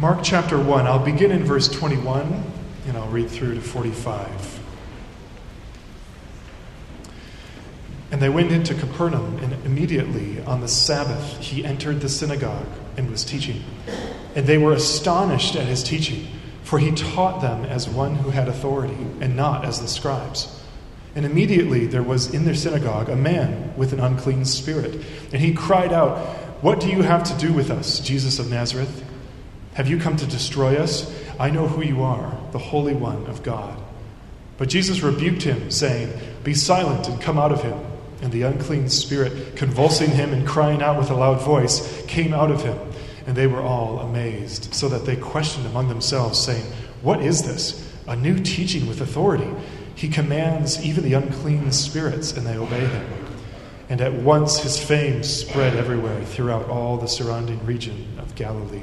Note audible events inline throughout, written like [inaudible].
Mark chapter 1, I'll begin in verse 21 and I'll read through to 45. And they went into Capernaum, and immediately on the Sabbath he entered the synagogue and was teaching. And they were astonished at his teaching, for he taught them as one who had authority, and not as the scribes. And immediately there was in their synagogue a man with an unclean spirit. And he cried out, What do you have to do with us, Jesus of Nazareth? Have you come to destroy us? I know who you are, the Holy One of God. But Jesus rebuked him, saying, Be silent and come out of him. And the unclean spirit, convulsing him and crying out with a loud voice, came out of him. And they were all amazed, so that they questioned among themselves, saying, What is this? A new teaching with authority. He commands even the unclean spirits, and they obey him. And at once his fame spread everywhere throughout all the surrounding region of Galilee.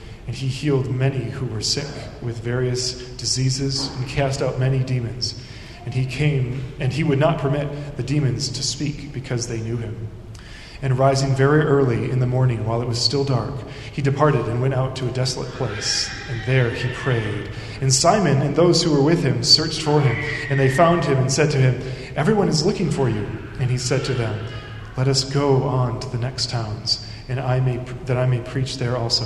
And he healed many who were sick with various diseases and cast out many demons. And he came, and he would not permit the demons to speak because they knew him. And rising very early in the morning, while it was still dark, he departed and went out to a desolate place, and there he prayed. And Simon and those who were with him searched for him, and they found him and said to him, Everyone is looking for you. And he said to them, Let us go on to the next towns, and I may, that I may preach there also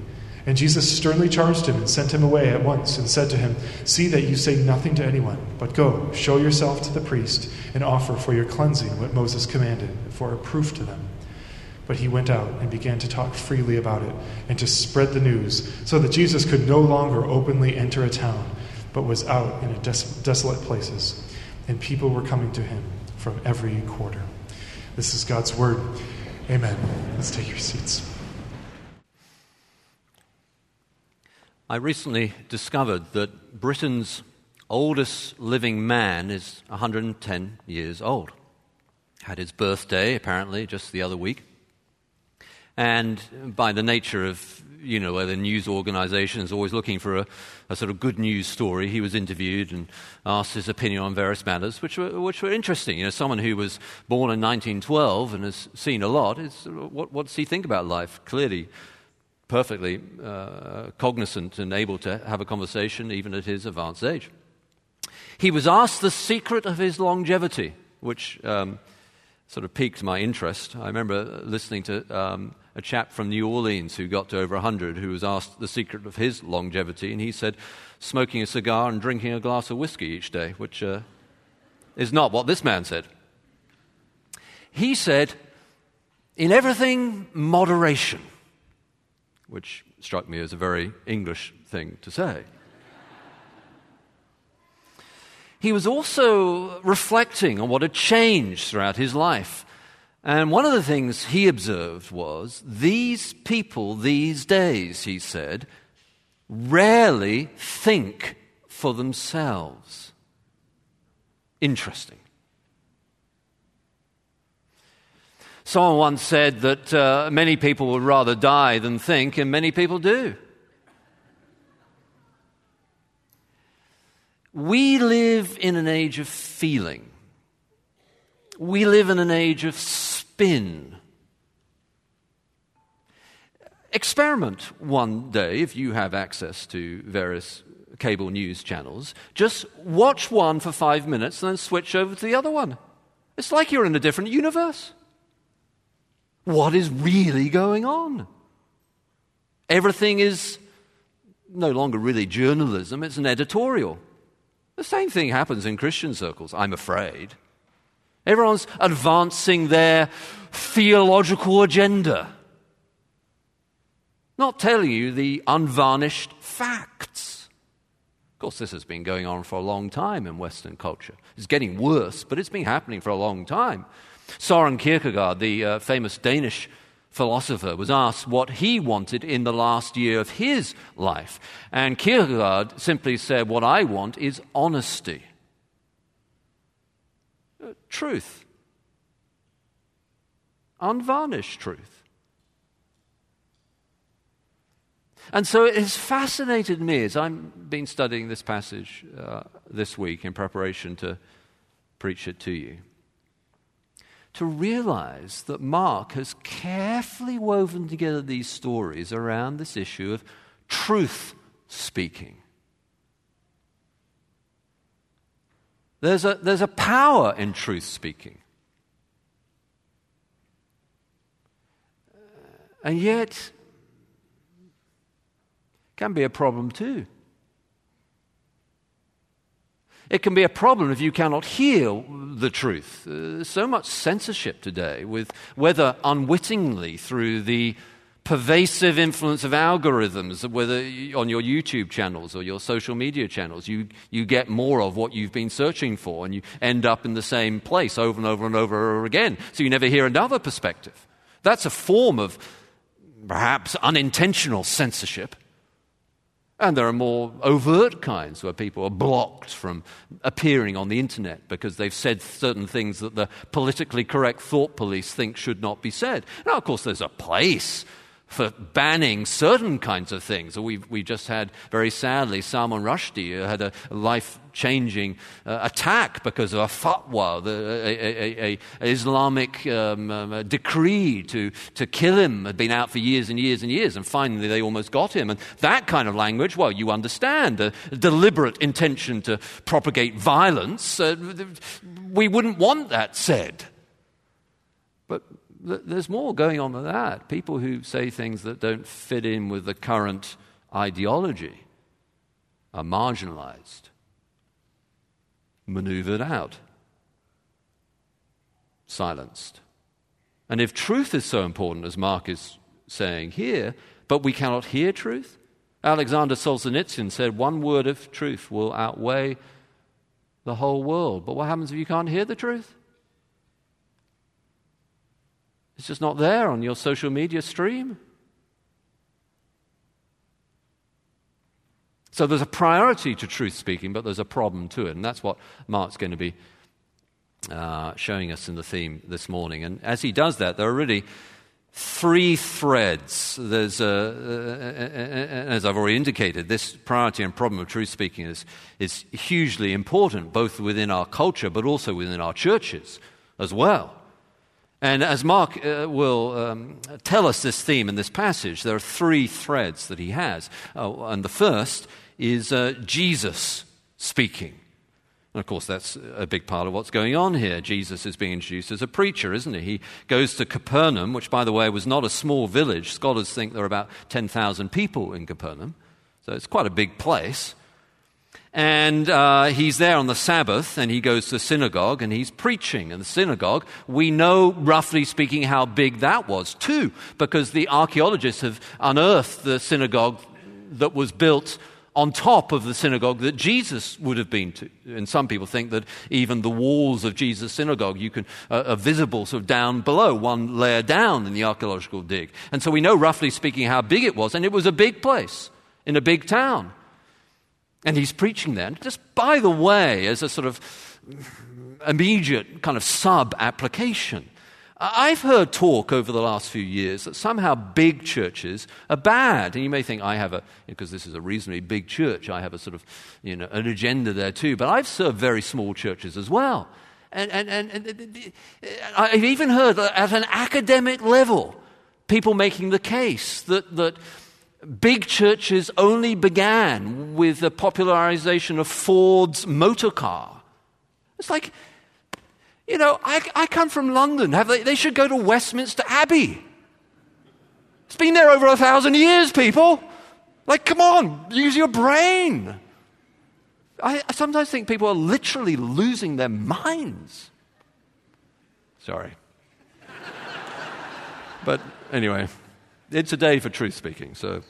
And Jesus sternly charged him and sent him away at once and said to him, See that you say nothing to anyone, but go, show yourself to the priest, and offer for your cleansing what Moses commanded, for a proof to them. But he went out and began to talk freely about it and to spread the news, so that Jesus could no longer openly enter a town, but was out in des- desolate places. And people were coming to him from every quarter. This is God's word. Amen. Let's take your seats. I recently discovered that Britain's oldest living man is 110 years old. Had his birthday, apparently, just the other week. And by the nature of, you know, where the news organization is always looking for a, a, sort of good news story, he was interviewed and asked his opinion on various matters, which were, which were interesting. You know, someone who was born in 1912 and has seen a lot, is, what, what does he think about life? Clearly, perfectly uh, cognizant and able to have a conversation even at his advanced age. He was asked the secret of his longevity, which um, sort of piqued my interest. I remember listening to um, a chap from New Orleans who got to over 100 who was asked the secret of his longevity, and he said, smoking a cigar and drinking a glass of whiskey each day, which uh, is not what this man said. He said, in everything, moderation which struck me as a very English thing to say. He was also reflecting on what had changed throughout his life. And one of the things he observed was these people these days, he said, rarely think for themselves. Interesting. Someone once said that uh, many people would rather die than think, and many people do. We live in an age of feeling. We live in an age of spin. Experiment one day, if you have access to various cable news channels. Just watch one for five minutes and then switch over to the other one. It's like you're in a different universe. What is really going on? Everything is no longer really journalism, it's an editorial. The same thing happens in Christian circles, I'm afraid. Everyone's advancing their theological agenda. Not telling you the unvarnished facts. Of course, this has been going on for a long time in Western culture. It's getting worse, but it's been happening for a long time. Soren Kierkegaard, the uh, famous Danish philosopher, was asked what he wanted in the last year of his life. And Kierkegaard simply said, What I want is honesty, uh, truth, unvarnished truth. And so it has fascinated me as I've been studying this passage uh, this week in preparation to preach it to you to realize that Mark has carefully woven together these stories around this issue of truth speaking. There's a, there's a power in truth speaking. And yet, can be a problem too. It can be a problem if you cannot hear the truth. Uh, so much censorship today, with whether unwittingly through the pervasive influence of algorithms, whether on your YouTube channels or your social media channels, you, you get more of what you've been searching for and you end up in the same place over and over and over again. So you never hear another perspective. That's a form of perhaps unintentional censorship. And there are more overt kinds where people are blocked from appearing on the internet because they've said certain things that the politically correct thought police think should not be said. Now, of course, there's a place for banning certain kinds of things. We, we just had, very sadly, Salman Rushdie had a life changing uh, attack because of a fatwa, the, a, a, a, Islamic um, um, decree to, to kill him had been out for years and years and years, and finally they almost got him. And that kind of language, well, you understand, a deliberate intention to propagate violence. Uh, we wouldn't want that said. But there's more going on than that. People who say things that don't fit in with the current ideology are marginalized, maneuvered out, silenced. And if truth is so important, as Mark is saying here, but we cannot hear truth, Alexander Solzhenitsyn said one word of truth will outweigh the whole world. But what happens if you can't hear the truth? It's just not there on your social media stream. So there's a priority to truth speaking, but there's a problem to it. And that's what Mark's going to be uh, showing us in the theme this morning. And as he does that, there are really three threads. There's, a, uh, as I've already indicated, this priority and problem of truth speaking is, is hugely important, both within our culture, but also within our churches as well. And as Mark uh, will um, tell us this theme in this passage, there are three threads that he has. Oh, and the first is uh, Jesus speaking. And of course, that's a big part of what's going on here. Jesus is being introduced as a preacher, isn't he? He goes to Capernaum, which, by the way, was not a small village. Scholars think there are about 10,000 people in Capernaum. So it's quite a big place. And uh, he's there on the Sabbath and he goes to the synagogue and he's preaching in the synagogue. We know, roughly speaking, how big that was, too, because the archaeologists have unearthed the synagogue that was built on top of the synagogue that Jesus would have been to. And some people think that even the walls of Jesus' synagogue you can, uh, are visible sort of down below, one layer down in the archaeological dig. And so we know, roughly speaking, how big it was. And it was a big place in a big town. And he's preaching there. And just by the way, as a sort of immediate kind of sub application, I've heard talk over the last few years that somehow big churches are bad. And you may think I have a, because this is a reasonably big church, I have a sort of, you know, an agenda there too. But I've served very small churches as well. And, and, and, and I've even heard at an academic level people making the case that, that big churches only began with the popularization of Ford's motor car. It's like, you know, I, I come from London. They, they should go to Westminster Abbey. It's been there over a thousand years, people. Like, come on, use your brain. I, I sometimes think people are literally losing their minds. Sorry. [laughs] but anyway, it's a day for truth speaking, so.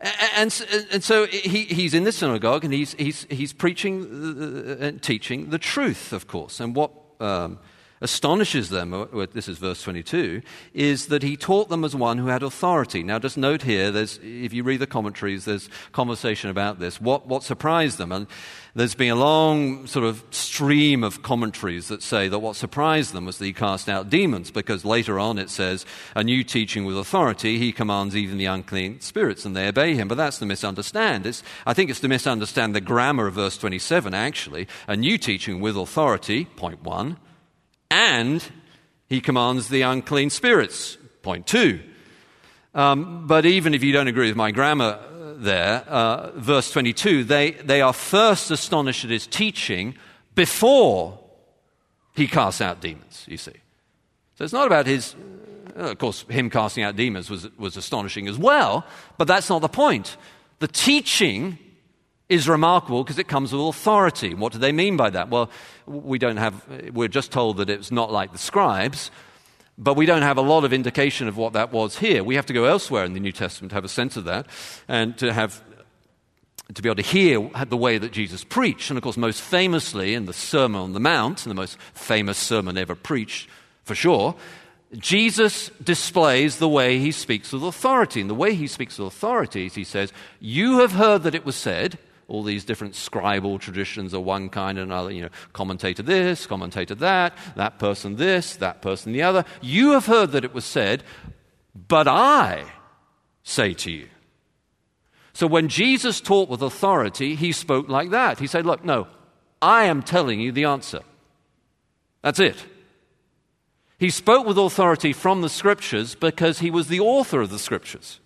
And, and, so he, he's in the synagogue and he's, he's, he's preaching and teaching the truth, of course. And what um, astonishes them, uh, this is verse 22, is that he taught them as one who had authority. Now, just note here, if you read the commentaries, there's conversation about this. What, what surprised them? And there's been a long sort of stream of commentaries that say that what surprised them was that he cast out demons, because later on it says, a new teaching with authority, he commands even the unclean spirits, and they obey him. But that's the misunderstand. It's, I think it's to misunderstand the grammar of verse 27, actually. A new teaching with authority, point one and he commands the unclean spirits. Point two. Um, but even if you don't agree with my grammar there, uh, verse 22, they, they are first astonished at his teaching before he casts out demons, you see. So it's not about his, uh, of course, him casting out demons was, was astonishing as well, but that's not the point. The teaching is remarkable because it comes with authority. What do they mean by that? Well, we don't have, we're just told that it's not like the scribes, but we don't have a lot of indication of what that was here. We have to go elsewhere in the New Testament to have a sense of that and to have to be able to hear the way that Jesus preached. And of course, most famously in the Sermon on the Mount, and the most famous sermon ever preached, for sure, Jesus displays the way he speaks with authority. And the way he speaks with authority is he says, You have heard that it was said, all these different scribal traditions of one kind and another, you know, commentator this, commentator that, that person this, that person the other. You have heard that it was said, but I say to you. So when Jesus taught with authority, he spoke like that. He said, Look, no, I am telling you the answer. That's it. He spoke with authority from the scriptures because he was the author of the scriptures.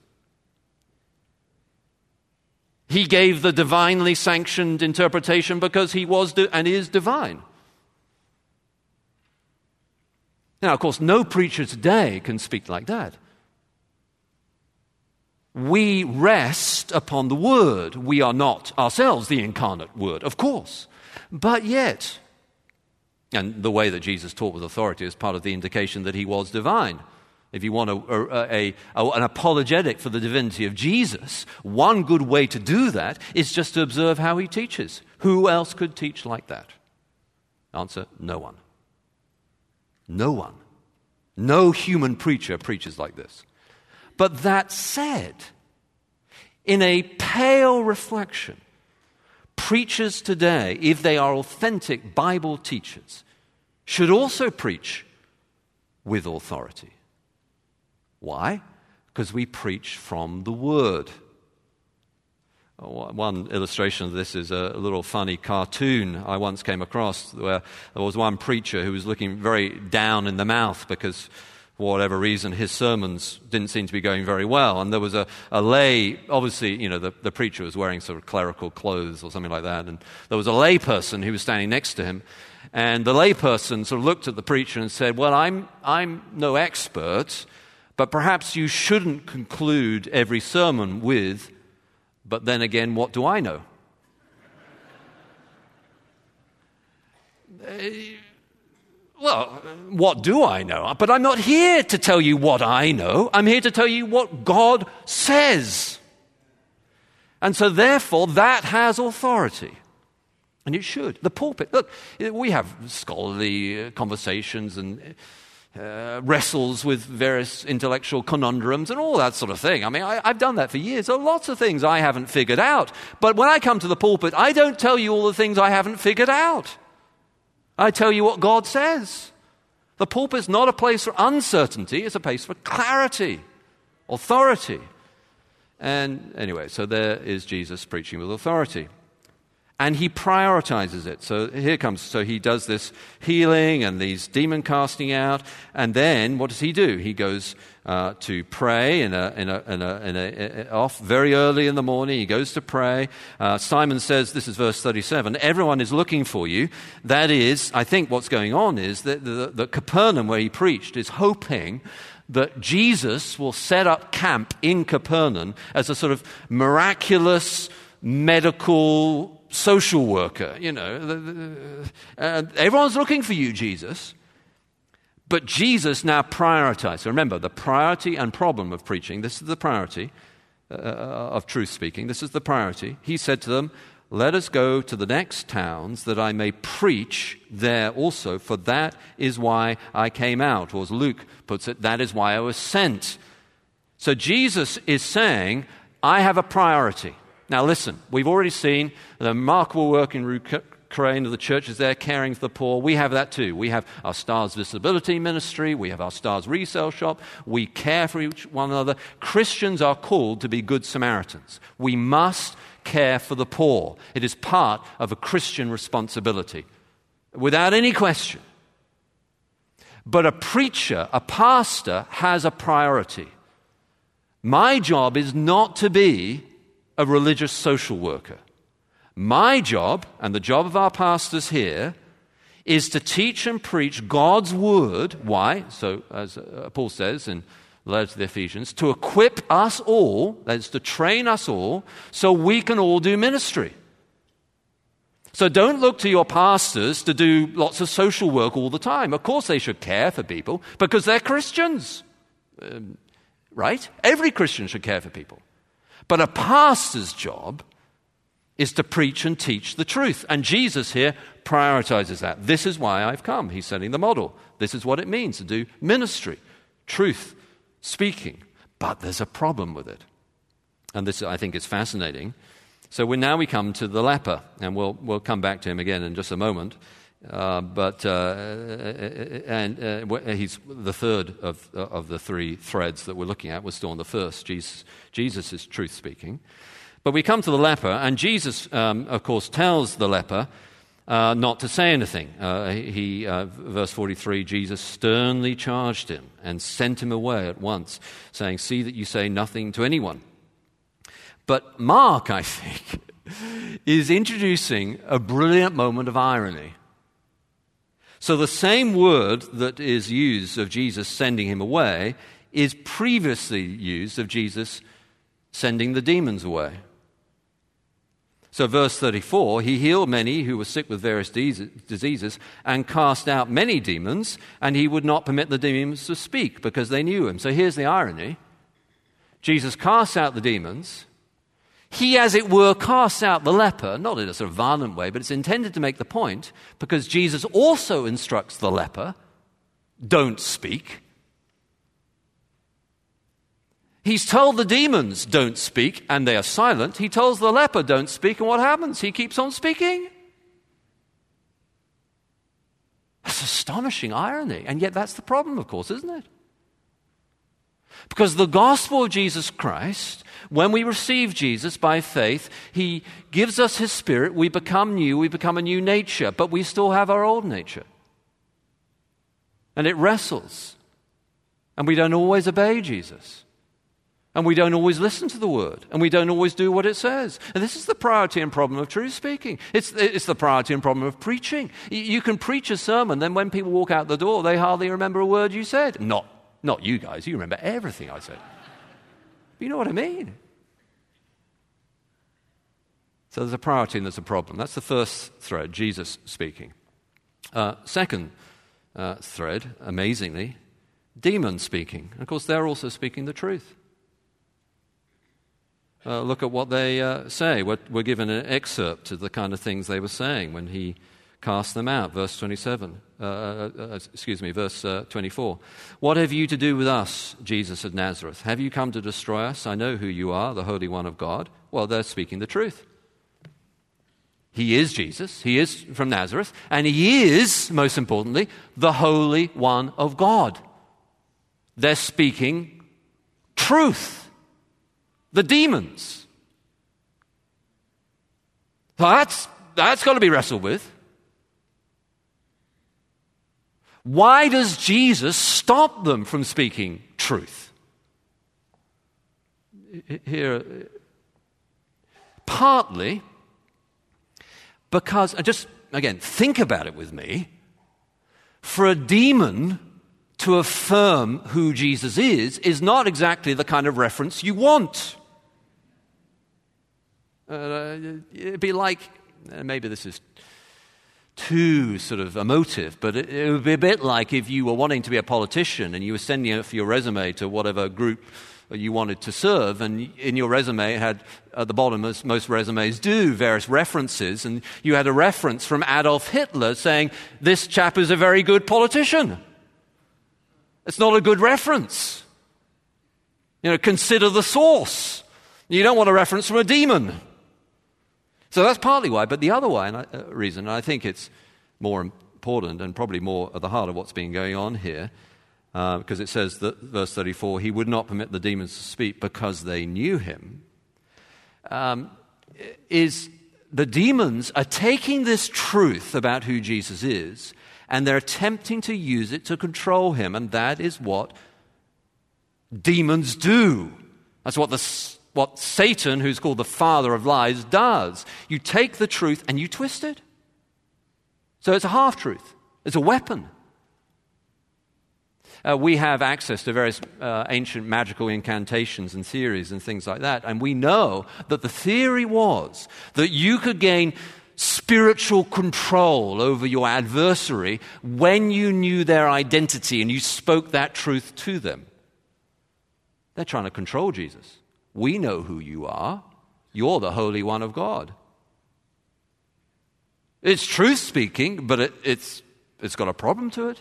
He gave the divinely sanctioned interpretation because he was and is divine. Now, of course, no preacher today can speak like that. We rest upon the Word. We are not ourselves the incarnate Word, of course. But yet, and the way that Jesus taught with authority is part of the indication that he was divine. If you want a, a, a, an apologetic for the divinity of Jesus, one good way to do that is just to observe how he teaches. Who else could teach like that? Answer no one. No one. No human preacher preaches like this. But that said, in a pale reflection, preachers today, if they are authentic Bible teachers, should also preach with authority. Why? Because we preach from the Word. Uh, one illustration of this is a little funny cartoon I once came across where there was one preacher who was looking very down in the mouth because, for whatever reason, his sermons didn't seem to be going very well. And there was a, a lay, obviously, you know, the, the preacher was wearing sort of clerical clothes or something like that. And there was a lay person who was standing next to him. And the lay person sort of looked at the preacher and said, Well, I'm, I'm no expert. But perhaps you shouldn't conclude every sermon with, but then again, what do I know? Uh, well, what do I know? But I'm not here to tell you what I know. I'm here to tell you what God says. And so, therefore, that has authority. And it should. The pulpit. Look, we have scholarly conversations and uh, wrestles with various intellectual conundrums and all that sort of thing. I mean, I, have done that for years. There are lots of things I haven't figured out. But when I come to the pulpit, I don't tell you all the things I haven't figured out. I tell you what God says. The pulpit is not a place for uncertainty, it's a place for clarity, authority. And anyway, so there is Jesus preaching with authority and he prioritizes it. So here comes, so he does this healing and these demon casting out, and then what does he do? He goes uh, to pray in a, in a, in a, in a, off very early in the morning. He goes to pray. Uh, Simon says, this is verse 37, everyone is looking for you. That is, I think what's going on is that the, the Capernaum, where he preached, is hoping that Jesus will set up camp in Capernaum as a sort of miraculous medical social worker, you know. Uh, everyone's looking for you, Jesus. But Jesus now prioritized. So remember, the priority and problem of preaching, this is the priority uh, uh, of truth speaking, this is the priority. He said to them, Let us go to the next towns that I may preach there also, for that is why I came out. Or as Luke puts it, that is why I was sent. So Jesus is saying, I have a priority. Now, listen, we've already seen the remarkable work in Ukraine of the churches there caring for the poor. We have that too. We have our Stars Visibility Ministry, we have our Stars Resale Shop. We care for each one another. Christians are called to be good Samaritans. We must care for the poor. It is part of a Christian responsibility, without any question. But a preacher, a pastor, has a priority. My job is not to be a religious social worker. My job, and the job of our pastors here, is to teach and preach God's word. Why? So, as uh, Paul says in the letter to the Ephesians, to equip us all, that is, to train us all, so we can all do ministry. So don't look to your pastors to do lots of social work all the time. Of course, they should care for people because they're Christians. Um, right? Every Christian should care for people. But a pastor's job is to preach and teach the truth. And Jesus here prioritizes that. This is why I've come. He's setting the model. This is what it means to do ministry, truth, speaking. But there's a problem with it. And this, I think, is fascinating. So now we come to the leper, and we'll, we'll come back to him again in just a moment. Uh, but uh, and uh, he's the third of, of the three threads that we're looking at. We're still on the first. Jesus, Jesus is truth speaking. But we come to the leper, and Jesus, um, of course, tells the leper uh, not to say anything. Uh, he, uh, verse 43, Jesus sternly charged him and sent him away at once, saying, See that you say nothing to anyone. But Mark, I think, [laughs] is introducing a brilliant moment of irony. So the same word that is used of Jesus sending him away is previously used of Jesus sending the demons away. So, verse 34 He healed many who were sick with various diseases and cast out many demons, and he would not permit the demons to speak because they knew him. So, here's the irony Jesus casts out the demons. He, as it were, casts out the leper, not in a sort of violent way, but it's intended to make the point because Jesus also instructs the leper don't speak. He's told the demons, don't speak, and they are silent. He tells the leper, don't speak, and what happens? He keeps on speaking. That's astonishing irony. And yet, that's the problem, of course, isn't it? Because the gospel of Jesus Christ, when we receive Jesus by faith, he gives us his spirit, we become new, we become a new nature, but we still have our old nature. And it wrestles. And we don't always obey Jesus. And we don't always listen to the word. And we don't always do what it says. And this is the priority and problem of truth speaking. It's, it's the priority and problem of preaching. You can preach a sermon, then when people walk out the door, they hardly remember a word you said. Not, not you guys. You remember everything I said. You know what I mean? So there's a priority and there's a problem. That's the first thread, Jesus speaking. Uh, second uh, thread, amazingly, demons speaking. Of course, they're also speaking the truth. Uh, look at what they uh, say. We're, we're, given an excerpt of the kind of things they were saying when he cast them out. Verse 27. Uh, uh, excuse me, verse uh, 24. What have you to do with us, Jesus of Nazareth? Have you come to destroy us? I know who you are, the Holy One of God. Well, they're speaking the truth. He is Jesus. He is from Nazareth. And he is, most importantly, the Holy One of God. They're speaking truth the demons. So that's, that's got to be wrestled with. Why does Jesus stop them from speaking truth? Here, partly because, just again, think about it with me. For a demon to affirm who Jesus is, is not exactly the kind of reference you want. Uh, it'd be like, uh, maybe this is too sort of emotive, but it, it, would be a bit like if you were wanting to be a politician and you were sending for your resume to whatever group you wanted to serve, and in your resume it had at the bottom, as most resumes do, various references, and you had a reference from Adolf Hitler saying, This chap is a very good politician. It's not a good reference. You know, consider the source. You don't want a reference from a demon. So that's partly why. But the other way, and I, uh, reason, and I think it's more important and probably more at the heart of what's been going on here, uh, because it says that, verse 34, he would not permit the demons to speak because they knew him, um, is the demons are taking this truth about who Jesus is and they're attempting to use it to control him. And that is what demons do. That's what the what Satan, who's called the father of lies, does. You take the truth and you twist it. So it's a half truth, it's a weapon. Uh, we have access to various uh, ancient magical incantations and theories and things like that. And we know that the theory was that you could gain spiritual control over your adversary when you knew their identity and you spoke that truth to them. They're trying to control Jesus. We know who you are. You're the Holy One of God. It's truth speaking, but it, it's, it's got a problem to it.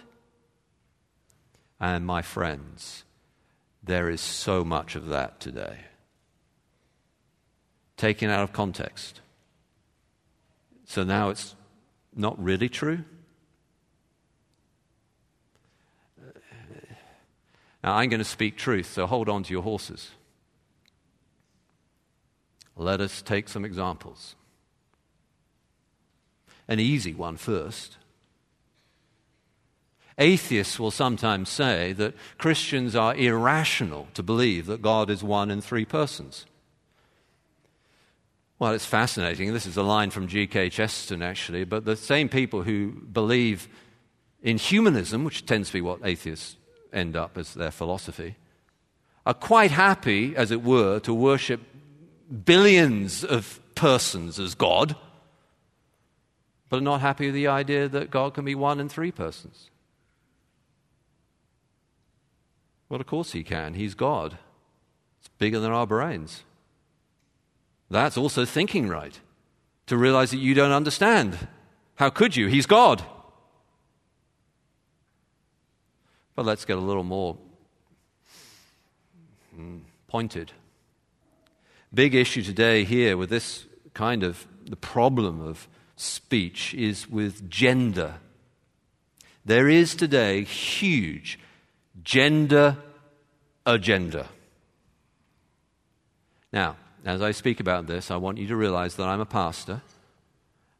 And my friends, there is so much of that today. Taken out of context. So now it's not really true. Now I'm going to speak truth, so hold on to your horses. Let us take some examples. An easy one first. Atheists will sometimes say that Christians are irrational to believe that God is one in three persons. Well, it's fascinating. This is a line from G.K. Chesterton, actually, but the same people who believe in humanism, which tends to be what atheists end up as their philosophy, are quite happy, as it were, to worship billions of persons as God, but are not happy with the idea that God can be one in three persons. Well, of course he can. He's God. It's bigger than our brains. That's also thinking right. To realize that you don't understand. How could you? He's God. But let's get a little more hmm, pointed big issue today here with this kind of the problem of speech is with gender. There is today huge gender agenda. Now, as I speak about this, I want you to realize that I'm a pastor.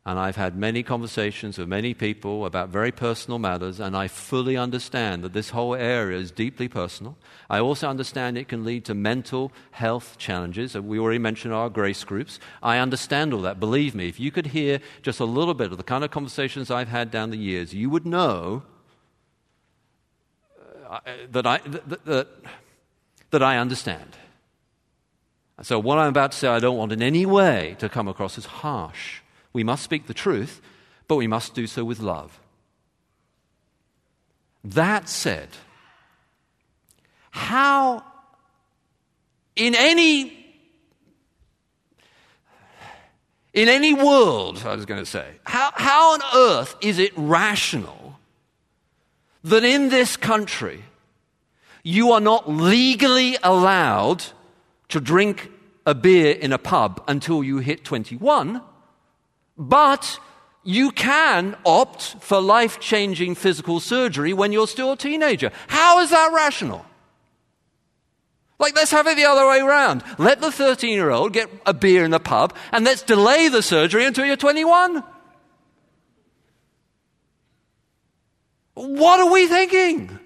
And I've had many conversations with many people about very personal matters, and I fully understand that this whole area is deeply personal. I also understand it can lead to mental health challenges. We already mentioned our grace groups. I understand all that. Believe me, if you could hear just a little bit of the kind of conversations I've had down the years, you would know Uh, that I, that, that, that I understand. So, what I'm about to say, I don't want in any way to come across as harsh. We must speak the truth, but we must do so with love. That said, how in any in any world, I was going to say, how, how on earth is it rational that in this country you are not legally allowed to drink a beer in a pub until you hit 21? But you can opt for life changing physical surgery when you're still a teenager. How is that rational? Like, let's have it the other way around. Let the 13 year old get a beer in the pub, and let's delay the surgery until you're 21. What are we thinking?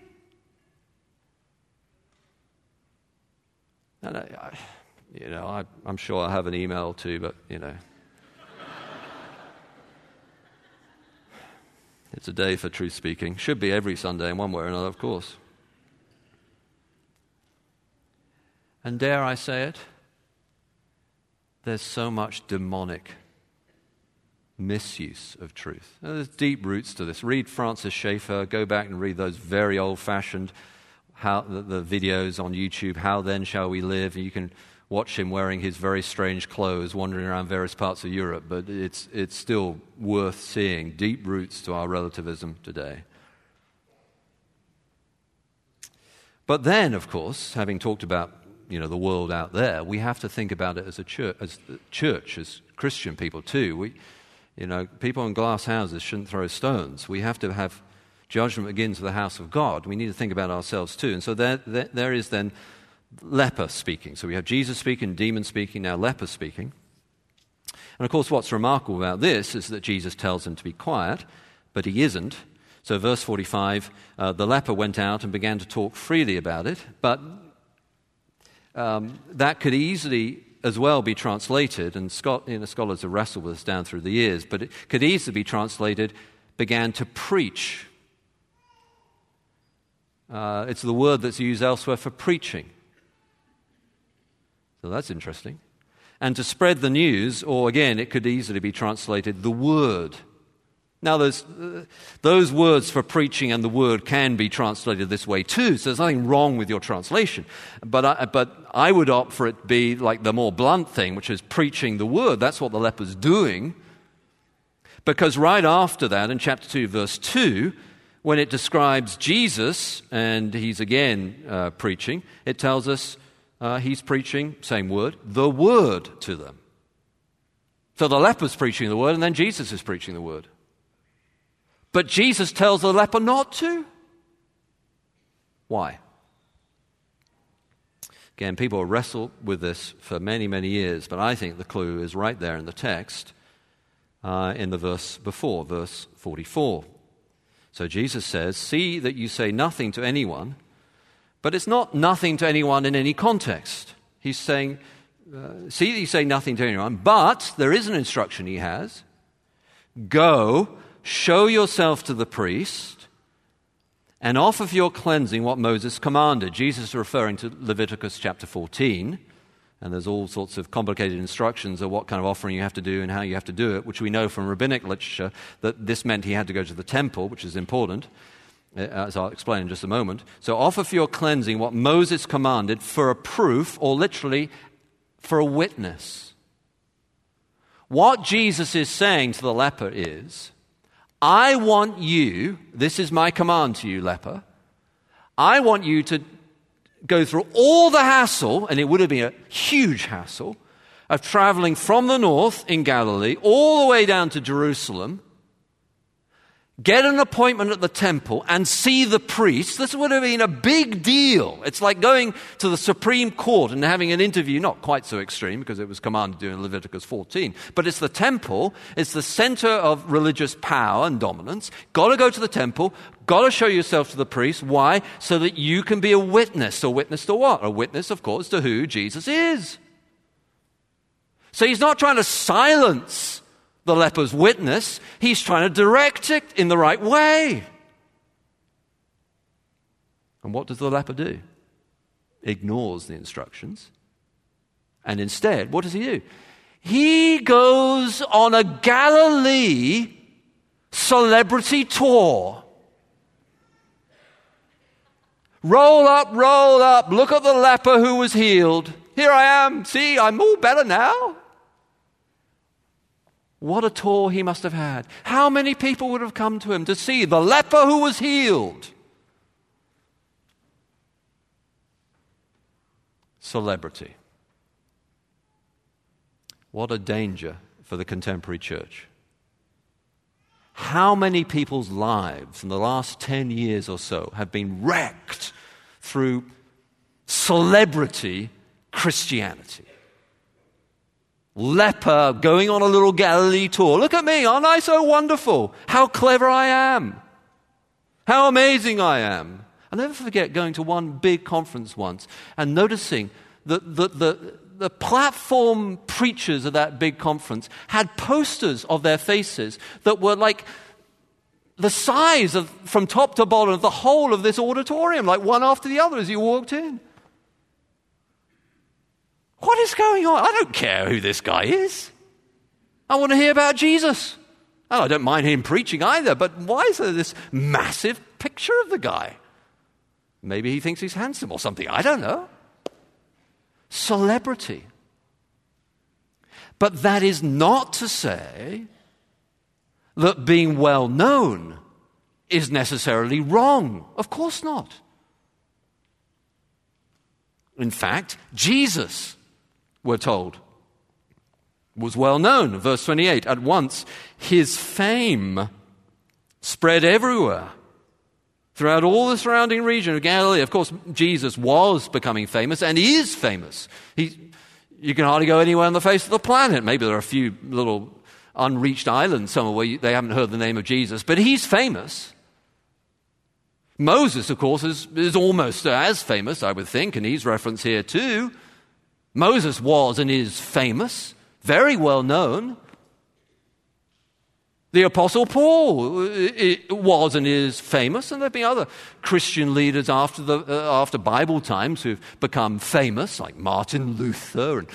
And I, I, you know, I, I'm sure I have an email too, but, you know. It's a day for truth speaking. Should be every Sunday in one way or another, of course. And dare I say it? There's so much demonic misuse of truth. Now, there's deep roots to this. Read Francis Schaeffer, go back and read those very old fashioned the, the, videos on YouTube, How Then Shall We Live? You can watch him wearing his very strange clothes, wandering around various parts of Europe, but it's, it's still worth seeing. Deep roots to our relativism today. But then, of course, having talked about you know, the world out there, we have to think about it as a church, as, church, as Christian people too. We, you know, people in glass houses shouldn't throw stones. We have to have judgment with the house of God. We need to think about ourselves too. And so there, there, there is then leper speaking. So we have Jesus speaking, demon speaking, now leper speaking. And of course, what's remarkable about this is that Jesus tells him to be quiet, but he isn't. So, verse 45 uh, the leper went out and began to talk freely about it, but um, that could easily as well be translated, and you know, scholars have wrestled with this down through the years, but it could easily be translated began to preach. Uh, it's the word that's used elsewhere for preaching. So that's interesting. And to spread the news, or again, it could easily be translated the word. Now, uh, those words for preaching and the word can be translated this way too, so there's nothing wrong with your translation. But I, but I would opt for it to be like the more blunt thing, which is preaching the word. That's what the leper's doing. Because right after that, in chapter 2, verse 2, when it describes Jesus, and he's again uh, preaching, it tells us uh, he's preaching, same word, the word to them. So the leper's preaching the word, and then Jesus is preaching the word. But Jesus tells the leper not to. Why? Again, people wrestle with this for many, many years, but I think the clue is right there in the text, uh, in the verse before, verse 44. So Jesus says, See that you say nothing to anyone but it's not nothing to anyone in any context. He's saying, uh, see, you say nothing to anyone, but there is an instruction he has go, show yourself to the priest, and offer for your cleansing what Moses commanded. Jesus is referring to Leviticus chapter 14. And there's all sorts of complicated instructions of what kind of offering you have to do and how you have to do it, which we know from rabbinic literature that this meant he had to go to the temple, which is important. Uh, as I'll explain in just a moment. So offer for your cleansing what Moses commanded for a proof, or literally for a witness. What Jesus is saying to the leper is, I want you, this is my command to you, leper, I want you to go through all the hassle, and it would have been a huge hassle, of traveling from the north in Galilee all the way down to Jerusalem get an appointment at the temple and see the priest, this would have been a big deal. It's like going to the Supreme Court and having an interview, not quite so extreme because it was commanded to in Leviticus 14, but it's the temple, it's the center of religious power and dominance. Got to go to the temple, got to show yourself to the priest. Why? So that you can be a witness. A witness to what? A witness, of course, to who Jesus is. So he's not trying to silence the leper's witness, he's trying to direct it in the right way. And what does the leper do? Ignores the instructions. And instead, what does he do? He goes on a Galilee celebrity tour. Roll up, roll up. Look at the leper who was healed. Here I am. See, I'm all better now. What a tour he must have had. How many people would have come to him to see the leper who was healed? Celebrity. What a danger for the contemporary church. How many people's lives in the last 10 years or so have been wrecked through celebrity Christianity? Leper going on a little Galilee tour. Look at me, aren't I so wonderful? How clever I am. How amazing I am. I'll never forget going to one big conference once and noticing that the, the, the platform preachers of that big conference had posters of their faces that were like the size of, from top to bottom of the whole of this auditorium, like one after the other as you walked in. What is going on? I don't care who this guy is. I want to hear about Jesus. Oh, I don't mind him preaching either, but why is there this massive picture of the guy? Maybe he thinks he's handsome or something. I don't know. Celebrity. But that is not to say that being well known is necessarily wrong. Of course not. In fact, Jesus, we're told, was well known. Verse 28 At once, his fame spread everywhere throughout all the surrounding region of Galilee. Of course, Jesus was becoming famous and is famous. He, you can hardly go anywhere on the face of the planet. Maybe there are a few little unreached islands somewhere where you, they haven't heard the name of Jesus, but he's famous. Moses, of course, is, is almost as famous, I would think, and he's referenced here too. Moses was and is famous, very well known. The Apostle Paul uh, was and is famous, and there have been other Christian leaders after, the, uh, after Bible times who've become famous, like Martin Luther and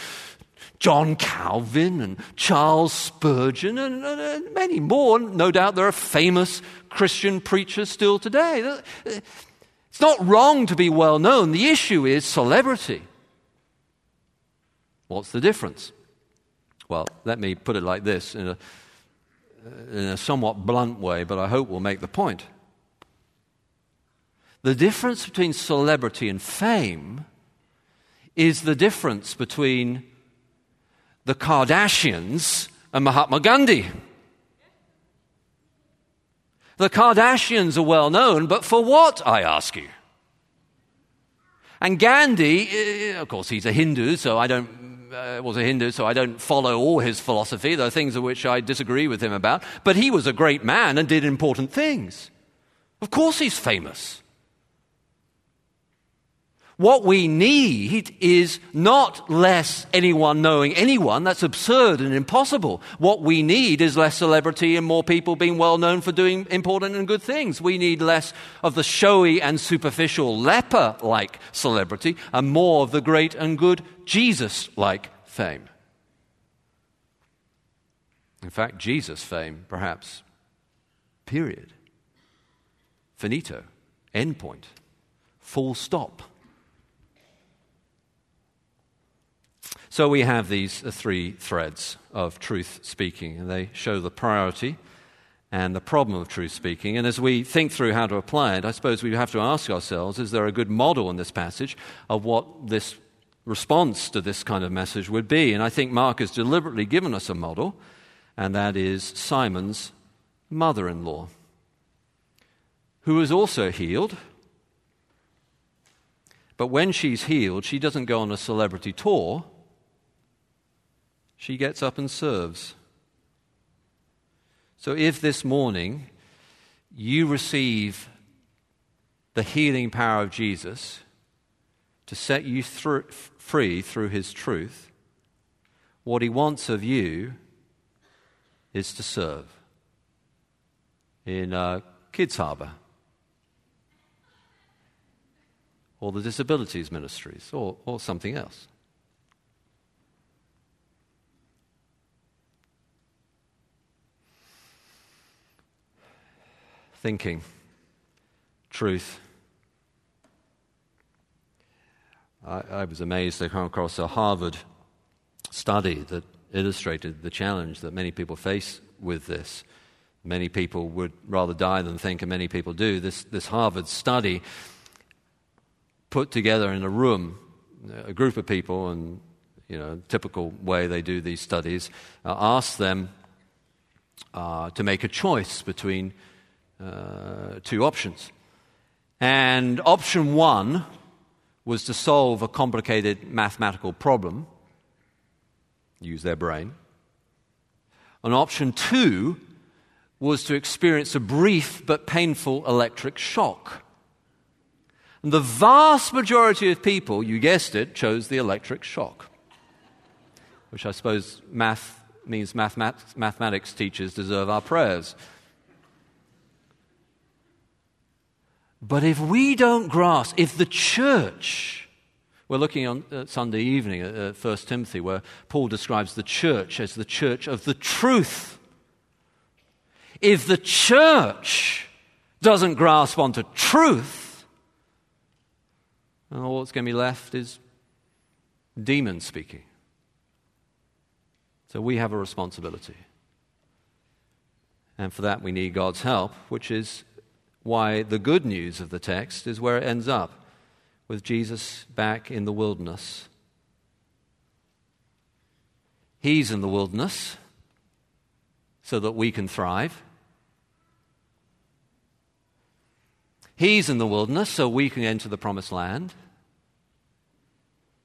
John Calvin and Charles Spurgeon and, and, and many more. No doubt there are famous Christian preachers still today. It's not wrong to be well known. The issue is celebrity. What's the difference? Well, let me put it like this in a, in a somewhat blunt way, but I hope we'll make the point. The difference between celebrity and fame is the difference between the Kardashians and Mahatma Gandhi. The Kardashians are well known, but for what, I ask you? And Gandhi, eh, of course, he's a Hindu, so I don't uh, was a Hindu, so I don't follow all his philosophy. There are things of which I disagree with him about. But he was a great man and did important things. Of course, he's famous. What we need is not less anyone knowing anyone. That's absurd and impossible. What we need is less celebrity and more people being well known for doing important and good things. We need less of the showy and superficial leper like celebrity and more of the great and good Jesus like fame. In fact, Jesus' fame, perhaps. Period. Finito. End point. Full stop. So we have these three threads of truth speaking, and they show the priority and the problem of truth speaking. And as we think through how to apply it, I suppose we have to ask ourselves is there a good model in this passage of what this response to this kind of message would be? And I think Mark has deliberately given us a model, and that is Simon's mother in law, who was also healed. But when she's healed, she doesn't go on a celebrity tour she gets up and serves. So if this morning you receive the healing power of Jesus to set you through, free through his truth, what he wants of you is to serve in uh, Kids Harbour or the disabilities ministries or, or something else. Thinking, truth. I, I, was amazed to come across a Harvard study that illustrated the challenge that many people face with this. Many people would rather die than think, and many people do. This, this Harvard study put together in a room a group of people, and you know, typical way they do these studies, uh, asked them uh, to make a choice between uh, two options. And option one was to solve a complicated mathematical problem, use their brain. And option two was to experience a brief but painful electric shock. And the vast majority of people, you guessed it, chose the electric shock, which I suppose math means mathematics teachers deserve our prayers. But if we don't grasp, if the church, we're looking on uh, Sunday evening at uh, 1 Timothy, where Paul describes the church as the church of the truth. If the church doesn't grasp onto truth, all that's going to be left is demons speaking. So we have a responsibility. And for that, we need God's help, which is why the good news of the text is where it ends up with Jesus back in the wilderness. He's in the wilderness so that we can thrive. He's in the wilderness so we can enter the promised land.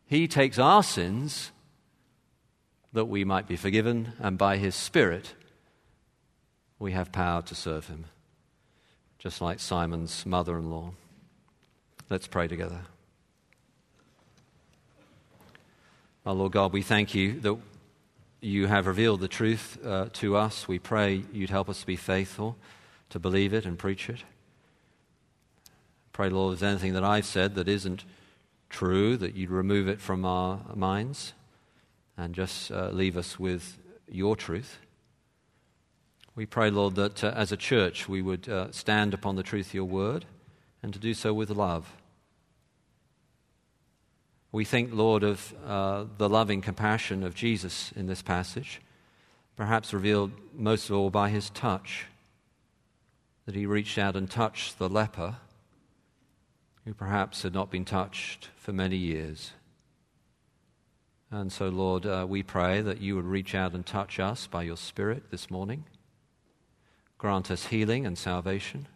He takes our sins that we might be forgiven, and by His Spirit, we have power to serve Him, just like Simon's mother in law. Let's pray together. Our Lord God, we thank you that you have revealed the truth uh, to us. We pray you'd help us to be faithful, to believe it and preach it. Pray, Lord, if there's anything that I've said that isn't true, that you'd remove it from our minds and just uh, leave us with your truth. We pray, Lord, that uh, as a church we would uh, stand upon the truth of your word and to do so with love. We think, Lord, of uh, the loving compassion of Jesus in this passage, perhaps revealed most of all by his touch, that he reached out and touched the leper, who perhaps had not been touched for many years. And so, Lord, uh, we pray that you would reach out and touch us by your Spirit this morning. Grant us healing and salvation,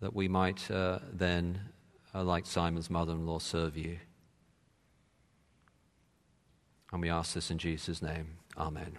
that we might uh, then uh, like Simon's mother in law, serve you. And we ask this in Jesus' name. Amen.